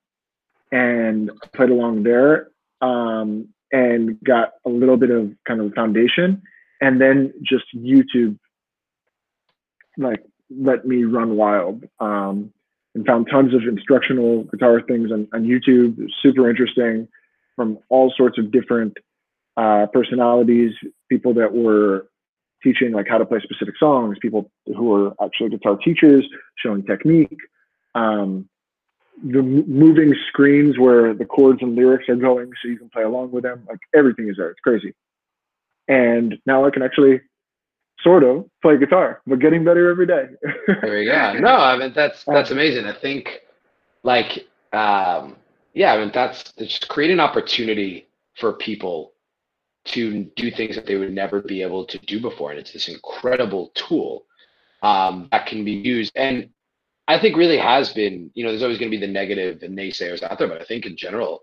[SPEAKER 4] and played along there um, and got a little bit of kind of foundation and then just YouTube like let me run wild um, and found tons of instructional guitar things on, on YouTube. Super interesting from all sorts of different uh, personalities, people that were teaching like how to play specific songs, people who were actually guitar teachers showing technique. Um, the moving screens where the chords and lyrics are going so you can play along with them like everything is there it's crazy and now I can actually sort of play guitar, but getting better every day.
[SPEAKER 3] there we go. No, I mean that's that's amazing. I think like um yeah, I mean that's it's just create an opportunity for people to do things that they would never be able to do before. And it's this incredible tool um, that can be used. And I think really has been, you know, there's always going to be the negative and naysayers out there, but I think in general,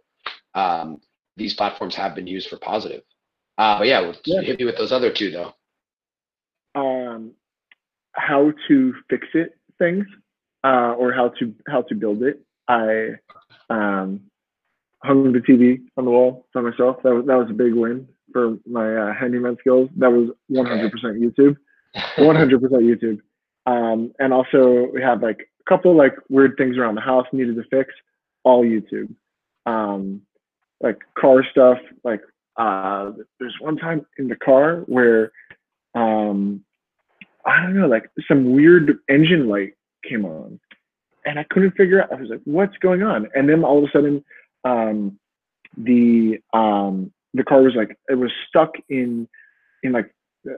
[SPEAKER 3] um, these platforms have been used for positive. Uh, but yeah, yeah, hit me with those other two though.
[SPEAKER 4] Um, how to fix it things, uh, or how to how to build it. I um, hung the TV on the wall by myself. That was that was a big win for my uh, handyman skills. That was 100% YouTube, 100% YouTube. Um, and also we have like couple like weird things around the house needed to fix. All YouTube. Um, like car stuff, like uh, there's one time in the car where um, I don't know, like some weird engine light came on, and I couldn't figure out. I was like, "What's going on?" And then all of a sudden, um, the um, the car was like it was stuck in in like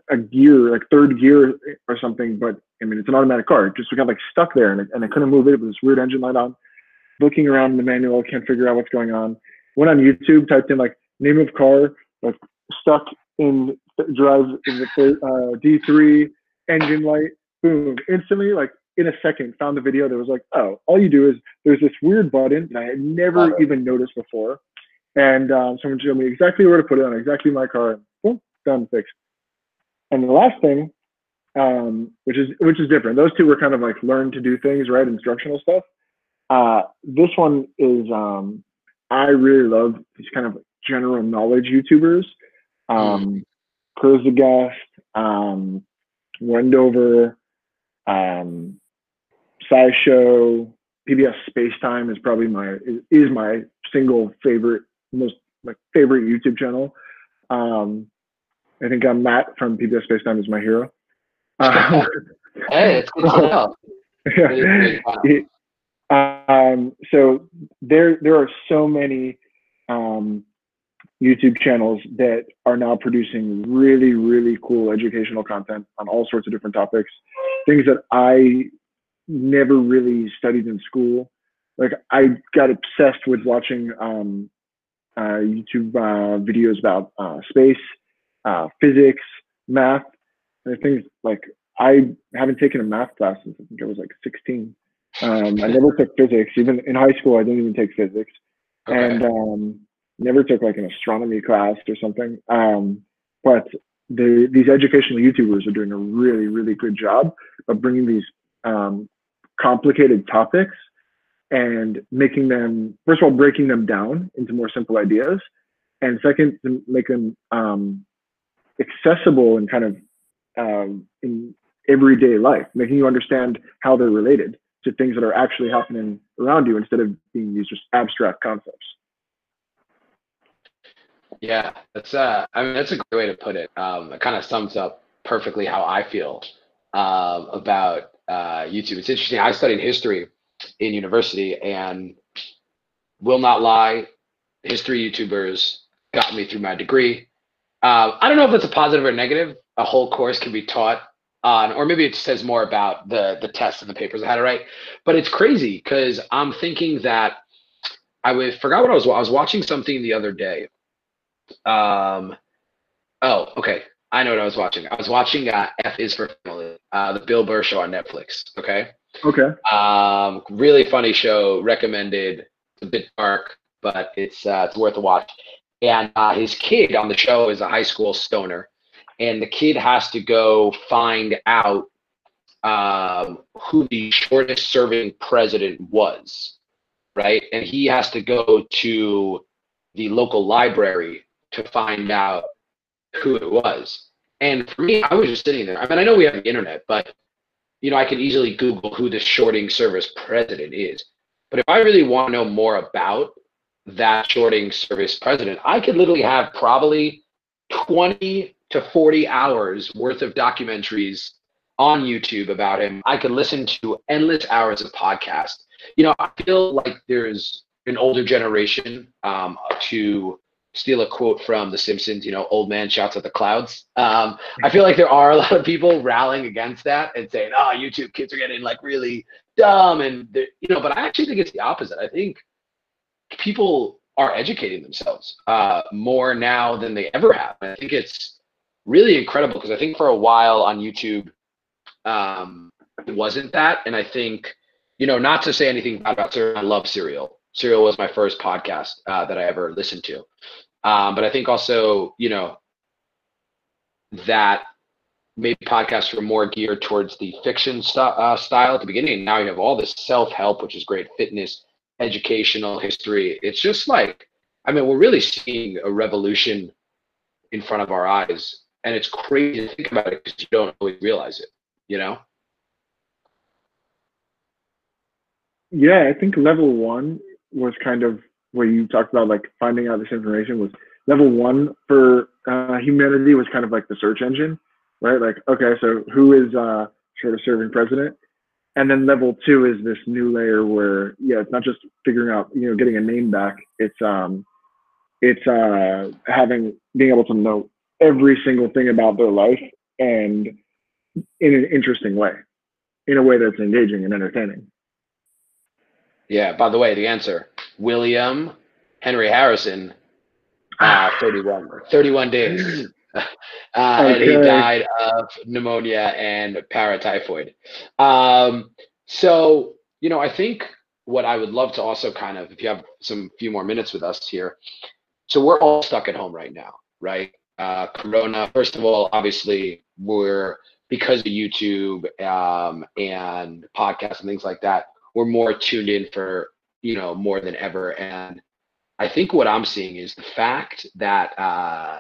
[SPEAKER 4] a gear, like third gear or something. But I mean, it's an automatic car. It just got like stuck there, and, and I couldn't move it. with this weird engine light on. Looking around in the manual, can't figure out what's going on. Went on YouTube, typed in like name of car, like stuck in drive in the uh, D3 engine light, boom, instantly like in a second found the video that was like, oh, all you do is there's this weird button that I had never even noticed before, and um, someone showed me exactly where to put it on exactly my car, boom, done, fixed. And the last thing, um, which is which is different. Those two were kind of like learn to do things, right? Instructional stuff. Uh, this one is um, I really love these kind of general knowledge YouTubers. Um, Kurzgesagt, um, Wendover, um, SciShow, PBS Spacetime is probably my is my single favorite, most like favorite YouTube channel. Um, I think I'm Matt from PBS Spacetime is my hero.
[SPEAKER 3] Uh, hey, it's good to know.
[SPEAKER 4] yeah. Um, so there there are so many um, YouTube channels that are now producing really, really cool educational content on all sorts of different topics, things that I never really studied in school. Like I got obsessed with watching um, uh, YouTube uh, videos about uh, space, uh, physics, math, and things like I haven't taken a math class since I think I was like 16. Um, I never took physics. Even in high school, I didn't even take physics. Okay. And um, never took like an astronomy class or something. Um, but the, these educational YouTubers are doing a really, really good job of bringing these um, complicated topics and making them, first of all, breaking them down into more simple ideas. And second, to make them um, accessible and kind of um, in everyday life, making you understand how they're related to things that are actually happening around you instead of being these just abstract concepts.
[SPEAKER 3] Yeah, that's uh, I mean that's a great way to put it. Um, it kind of sums up perfectly how I feel um, about uh, YouTube. It's interesting. I studied history in university, and will not lie, history YouTubers got me through my degree. Uh, I don't know if it's a positive or negative. A whole course can be taught on, or maybe it says more about the the tests and the papers I had to write. But it's crazy because I'm thinking that I was forgot what I was. I was watching something the other day um, oh, okay. I know what I was watching. I was watching uh, F is for Family, uh, the Bill Burr show on Netflix. Okay.
[SPEAKER 4] Okay.
[SPEAKER 3] Um, really funny show. Recommended. It's a bit dark, but it's uh, it's worth a watch. And uh, his kid on the show is a high school stoner, and the kid has to go find out um, who the shortest serving president was, right? And he has to go to the local library to find out who it was. And for me, I was just sitting there. I mean, I know we have the internet, but you know, I can easily Google who the shorting service president is. But if I really want to know more about that shorting service president, I could literally have probably 20 to 40 hours worth of documentaries on YouTube about him. I could listen to endless hours of podcasts. You know, I feel like there's an older generation um, to steal a quote from The Simpsons, you know, old man shouts at the clouds. Um, I feel like there are a lot of people rallying against that and saying, oh, YouTube kids are getting like really dumb. And, you know, but I actually think it's the opposite. I think people are educating themselves uh, more now than they ever have. I think it's really incredible because I think for a while on YouTube, um, it wasn't that. And I think, you know, not to say anything bad about Serial, I love Serial. Serial was my first podcast uh, that I ever listened to. Um, but I think also, you know, that maybe podcasts were more geared towards the fiction st- uh, style at the beginning. Now you have all this self help, which is great, fitness, educational history. It's just like, I mean, we're really seeing a revolution in front of our eyes. And it's crazy to think about it because you don't always realize it, you know?
[SPEAKER 4] Yeah, I think level one was kind of where you talked about like finding out this information was level one for uh, humanity was kind of like the search engine, right? Like, okay, so who is uh, sort of serving president? And then level two is this new layer where, yeah, it's not just figuring out, you know, getting a name back. It's um, it's uh, having being able to know every single thing about their life and in an interesting way, in a way that's engaging and entertaining.
[SPEAKER 3] Yeah. By the way, the answer William Henry Harrison, uh, 31, 31 days. Uh, okay. And he died of pneumonia and paratyphoid. Um, so, you know, I think what I would love to also kind of, if you have some few more minutes with us here. So we're all stuck at home right now, right? Uh, corona, first of all, obviously, we're because of YouTube um, and podcasts and things like that, we're more tuned in for you know more than ever and i think what i'm seeing is the fact that uh,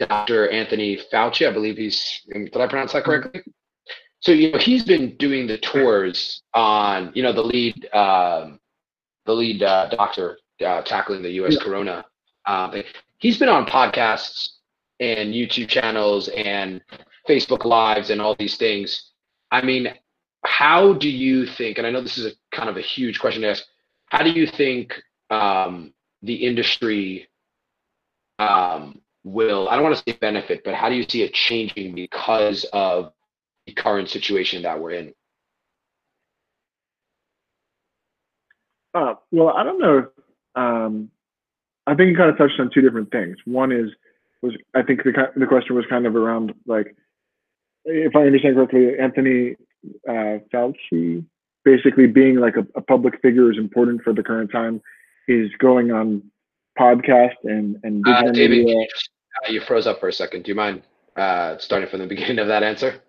[SPEAKER 3] dr anthony fauci i believe he's did i pronounce that correctly? So you know he's been doing the tours on you know the lead um, the lead uh, doctor uh, tackling the us yeah. corona uh, he's been on podcasts and youtube channels and facebook lives and all these things. I mean how do you think and i know this is a kind of a huge question to ask how do you think um, the industry um, will, I don't want to say benefit, but how do you see it changing because of the current situation that we're in?
[SPEAKER 4] Uh, well, I don't know. Um, I think you kind of touched on two different things. One is was I think the the question was kind of around like, if I understand correctly, Anthony uh, Fauci basically being like a, a, public figure is important for the current time is going on podcast and and
[SPEAKER 3] Uh, David,
[SPEAKER 4] media.
[SPEAKER 3] you, just- uh, you froze up for a second. Do you mind uh, starting from the beginning of that answer?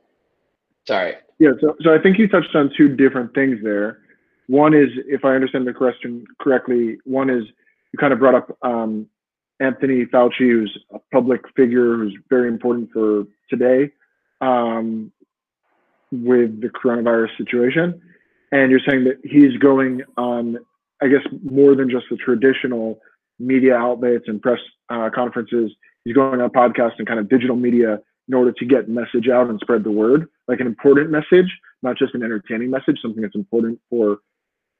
[SPEAKER 3] Sorry.
[SPEAKER 4] Yeah, so, so I think you touched on two different things there. One is, if I understand the question correctly, one is you kind of brought up um, Anthony Fauci, who's a public figure who's very important for today um, with the coronavirus situation. And you're saying that he's going on, I guess, more than just the traditional media outlets and press uh, conferences. He's going on podcasts and kind of digital media in order to get message out and spread the word, like an important message, not just an entertaining message, something that's important for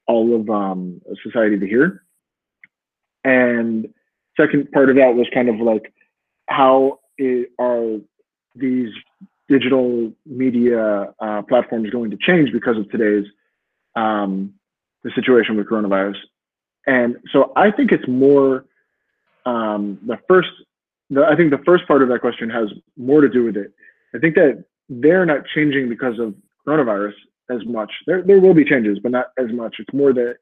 [SPEAKER 4] all of um, society to hear. And second part of that was kind of like how it, are these digital media uh, platforms going to change because of today's um, the situation with coronavirus? And so I think it's more um, the first. The, I think the first part of that question has more to do with it. I think that they're not changing because of coronavirus as much. There there will be changes, but not as much. It's more that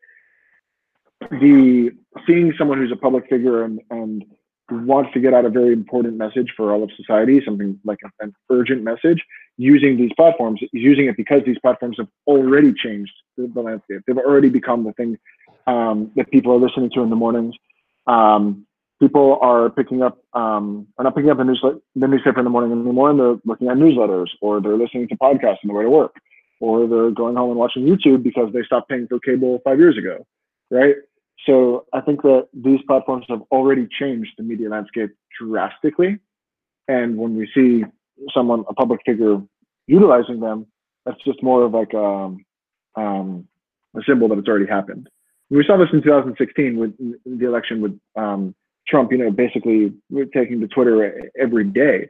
[SPEAKER 4] the seeing someone who's a public figure and and wants to get out a very important message for all of society, something like an urgent message, using these platforms, using it because these platforms have already changed the landscape. They've already become the thing um, that people are listening to in the mornings. Um, people are picking up, um, are not picking up the, the newspaper in the morning anymore, and they're looking at newsletters, or they're listening to podcasts on the way to work, or they're going home and watching YouTube because they stopped paying for cable five years ago, right? So I think that these platforms have already changed the media landscape drastically. And when we see someone, a public figure, utilizing them, that's just more of like um, um, a symbol that it's already happened. We saw this in 2016 with the election with um, Trump, you know, basically taking to Twitter every day.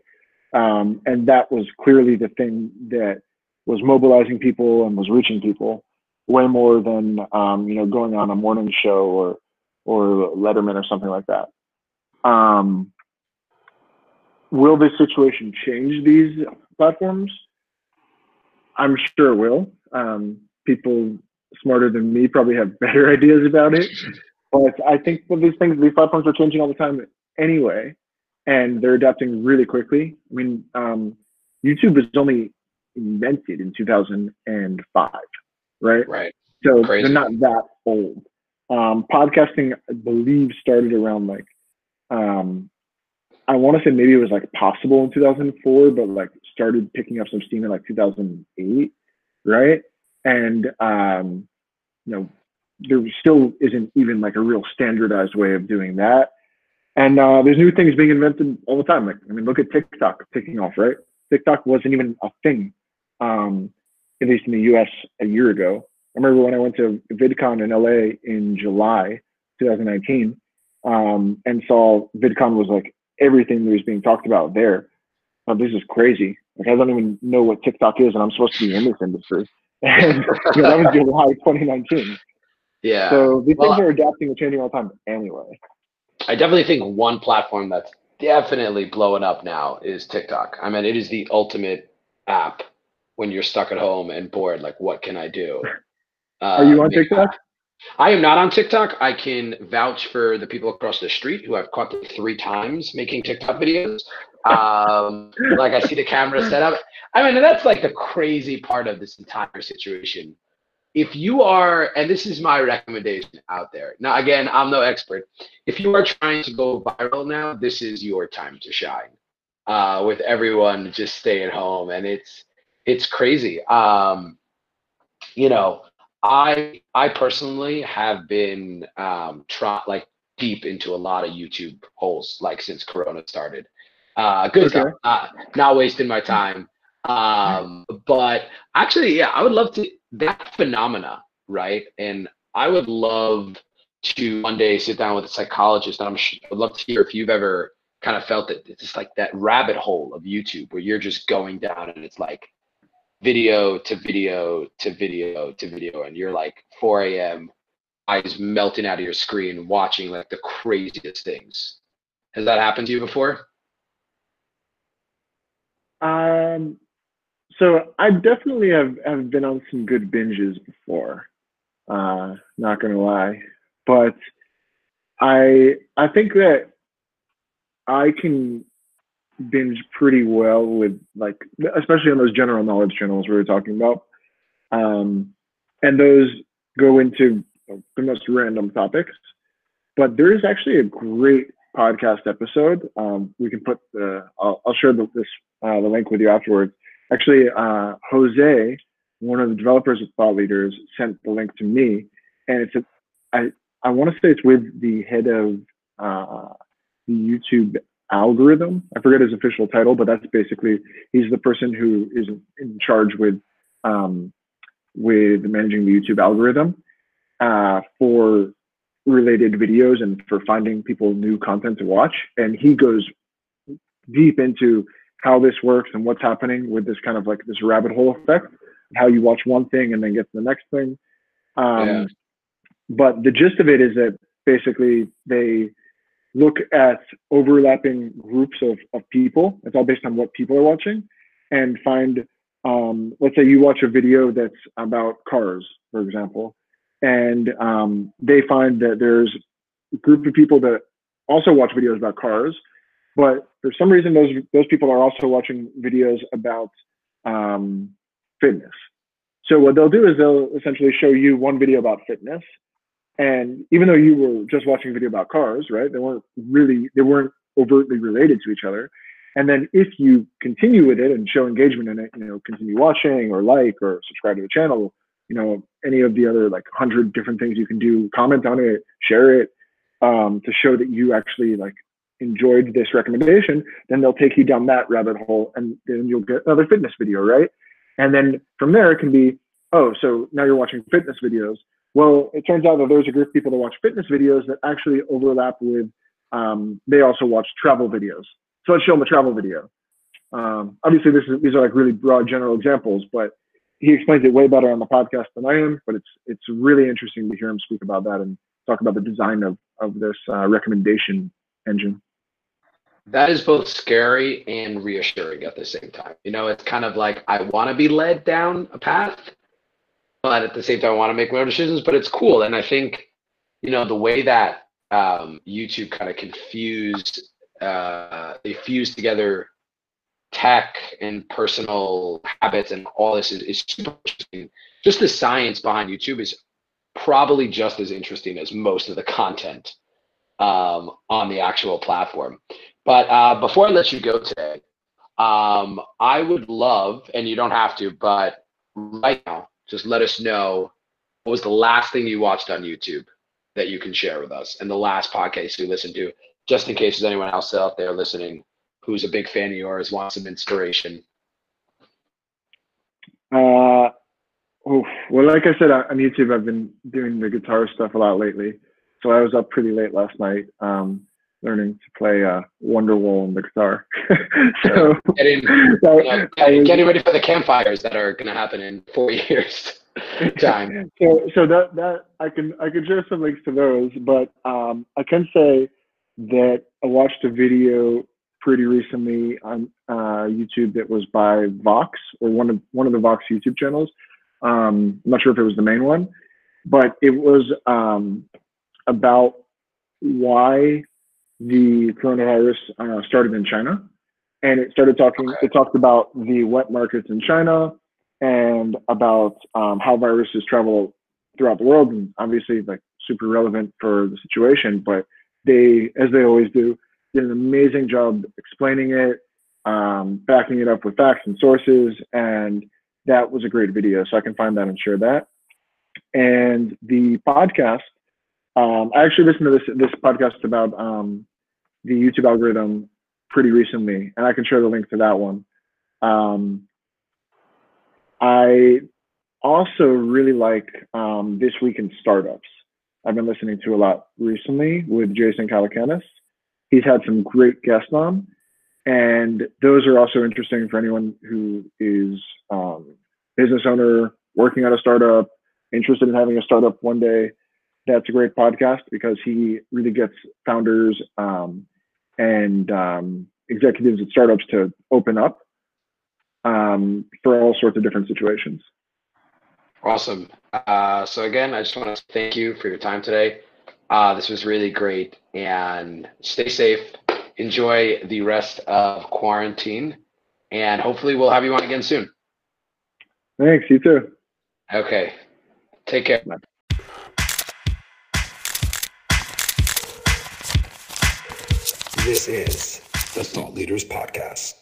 [SPEAKER 4] Um, and that was clearly the thing that was mobilizing people and was reaching people way more than um, you know going on a morning show or or Letterman or something like that. Um, will this situation change these platforms? I'm sure it will. Um, people smarter than me probably have better ideas about it, but I think that these things, these platforms are changing all the time anyway, and they're adapting really quickly. I mean, um, YouTube was only invented in 2005, right?
[SPEAKER 3] Right.
[SPEAKER 4] So
[SPEAKER 3] Crazy.
[SPEAKER 4] they're not that old. Um, podcasting, I believe, started around like, um, I want to say maybe it was like possible in 2004, but like started picking up some steam in like 2008, right? And um, you know, there still isn't even like a real standardized way of doing that. And uh, there's new things being invented all the time. Like, I mean, look at TikTok taking off, right? TikTok wasn't even a thing, um, at least in the U.S. a year ago. I remember when I went to VidCon in LA in July 2019 um, and saw VidCon was like everything that was being talked about there. Oh, this is crazy. Like I don't even know what TikTok is, and I'm supposed to be in this industry. And you know, that was July 2019.
[SPEAKER 3] Yeah.
[SPEAKER 4] So these
[SPEAKER 3] Well,
[SPEAKER 4] things are adapting and changing all the time anyway.
[SPEAKER 3] I definitely think one platform that's definitely blowing up now is TikTok. I mean, it is the ultimate app when you're stuck at home and bored. Like, what can I do?
[SPEAKER 4] Are you
[SPEAKER 3] Uh,
[SPEAKER 4] on TikTok?
[SPEAKER 3] I am not on TikTok. I can vouch for the people across the street who I've caught three times making TikTok videos. Um, like I see the camera set up. I mean, that's like the crazy part of this entire situation. If you are, and this is my recommendation out there. Now, again, I'm no expert. If you are trying to go viral now, this is your time to shine. Uh, with everyone just staying home, and it's it's crazy. Um, you know, I I personally have been um try like deep into a lot of YouTube holes like since Corona started. Uh good
[SPEAKER 4] Okay.
[SPEAKER 3] stuff. Uh, not wasting my time. Um but actually yeah, I would love to that phenomena, right? And I would love to one day sit down with a psychologist and I'm sh- I'd love to hear if you've ever kind of felt that it's just like that rabbit hole of YouTube where you're just going down and it's like video to video to video to video and you're like 4 a.m eyes melting out of your screen watching like the craziest things has that happened to you before
[SPEAKER 4] Um, so I definitely have, have been on some good binges before. Uh, not gonna lie, but I I think that I can binge pretty well with like especially on those general knowledge channels we were talking about. Um, and those go into the most random topics. But there is actually a great podcast episode. Um, we can put the I'll, I'll share the, this uh, the link with you afterwards. Actually, uh, Jose, one of the developers of Thought Leaders, sent the link to me, and it's a, I I want to say it's with the head of uh, the YouTube algorithm. I forget his official title, but that's basically he's the person who is in charge with um, with managing the YouTube algorithm uh, for related videos and for finding people new content to watch. And he goes deep into how this works and what's happening with this kind of like this rabbit hole effect, how you watch one thing and then get to the next thing. Um, yeah. But the gist of it is that basically they look at overlapping groups of, of people. It's all based on what people are watching and find, um, let's say you watch a video that's about cars, for example, and um, they find that there's a group of people that also watch videos about cars, but for some reason those those people are also watching videos about um, fitness. So what they'll do is they'll essentially show you one video about fitness, and even though you were just watching a video about cars, right? They weren't really they weren't overtly related to each other. And then if you continue with it and show engagement in it, you know, continue watching or like or subscribe to the channel, you know, any of the other like hundred different things you can do, comment on it, share it, um, to show that you actually like enjoyed this recommendation, then they'll take you down that rabbit hole and then you'll get another fitness video, right? And then from there it can be, oh, so now you're watching fitness videos. Well, it turns out that there's a group of people that watch fitness videos that actually overlap with, um, they also watch travel videos. So let's show them a travel video. Um, obviously, this is, these are like really broad general examples, but he explains it way better on the podcast than I am, but it's it's really interesting to hear him speak about that and talk about the design of of this uh, recommendation engine.
[SPEAKER 3] That is both scary and reassuring at the same time. You know, it's kind of like I want to be led down a path, but at the same time, I want to make my own decisions. But it's cool, and I think you know the way that um, YouTube kind of confused uh, they fuse together tech and personal habits and all this is, is super interesting. Just the science behind YouTube is probably just as interesting as most of the content um, on the actual platform. But uh, before I let you go today, um, I would love, and you don't have to, but right now, just let us know what was the last thing you watched on YouTube that you can share with us and the last podcast you listened to, just in case there's anyone else out there listening who's a big fan of yours, wants some inspiration?
[SPEAKER 4] Uh, oof. well, like I said on YouTube, I've been doing the guitar stuff a lot lately. So I was up pretty late last night, um, learning to play uh, Wonderwall on the guitar. so
[SPEAKER 3] getting, you know, getting, getting ready for the campfires that are going to happen in four years. time.
[SPEAKER 4] So, so that that I can I can share some links to those, but um, I can say that I watched a video pretty recently on uh, YouTube that was by Vox or one of one of the Vox YouTube channels. Um, I'm not sure if it was the main one, but it was um, about why the coronavirus uh, started in China, and it started talking. It talked about the wet markets in China and about um, how viruses travel throughout the world, and obviously like super relevant for the situation. But they, as they always do, did an amazing job explaining it, um, backing it up with facts and sources, and that was a great video. So I can find that and share that. And the podcast, um, I actually listened to this this podcast about um, the YouTube algorithm pretty recently, and I can share the link to that one. Um, I also really like um, this week in startups. I've been listening to a lot recently with Jason Calacanis. He's had some great guests on, and those are also interesting for anyone who is um, business owner, working at a startup, interested in having a startup one day. That's a great podcast because he really gets founders um, and um, executives at startups to open up um, for all sorts of different situations.
[SPEAKER 3] Awesome. Uh, so again, I just want to thank you for your time today.
[SPEAKER 5] Uh, this was really great. And stay safe. Enjoy the rest of quarantine. And hopefully, we'll have you on again soon.
[SPEAKER 4] Thanks. You too.
[SPEAKER 5] Okay. Take care.
[SPEAKER 6] This is the Thought Leaders Podcast.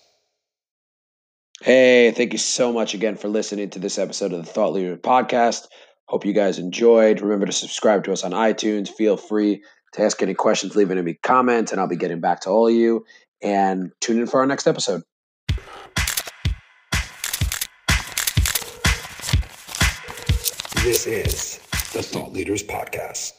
[SPEAKER 3] Hey, thank you so much again for listening to this episode of the Thought Leader Podcast. Hope you guys enjoyed. Remember to subscribe to us on iTunes. Feel free to ask any questions, leave any comments, and I'll be getting back to all of you. And tune in for our next episode.
[SPEAKER 6] This is the Thought Leaders Podcast.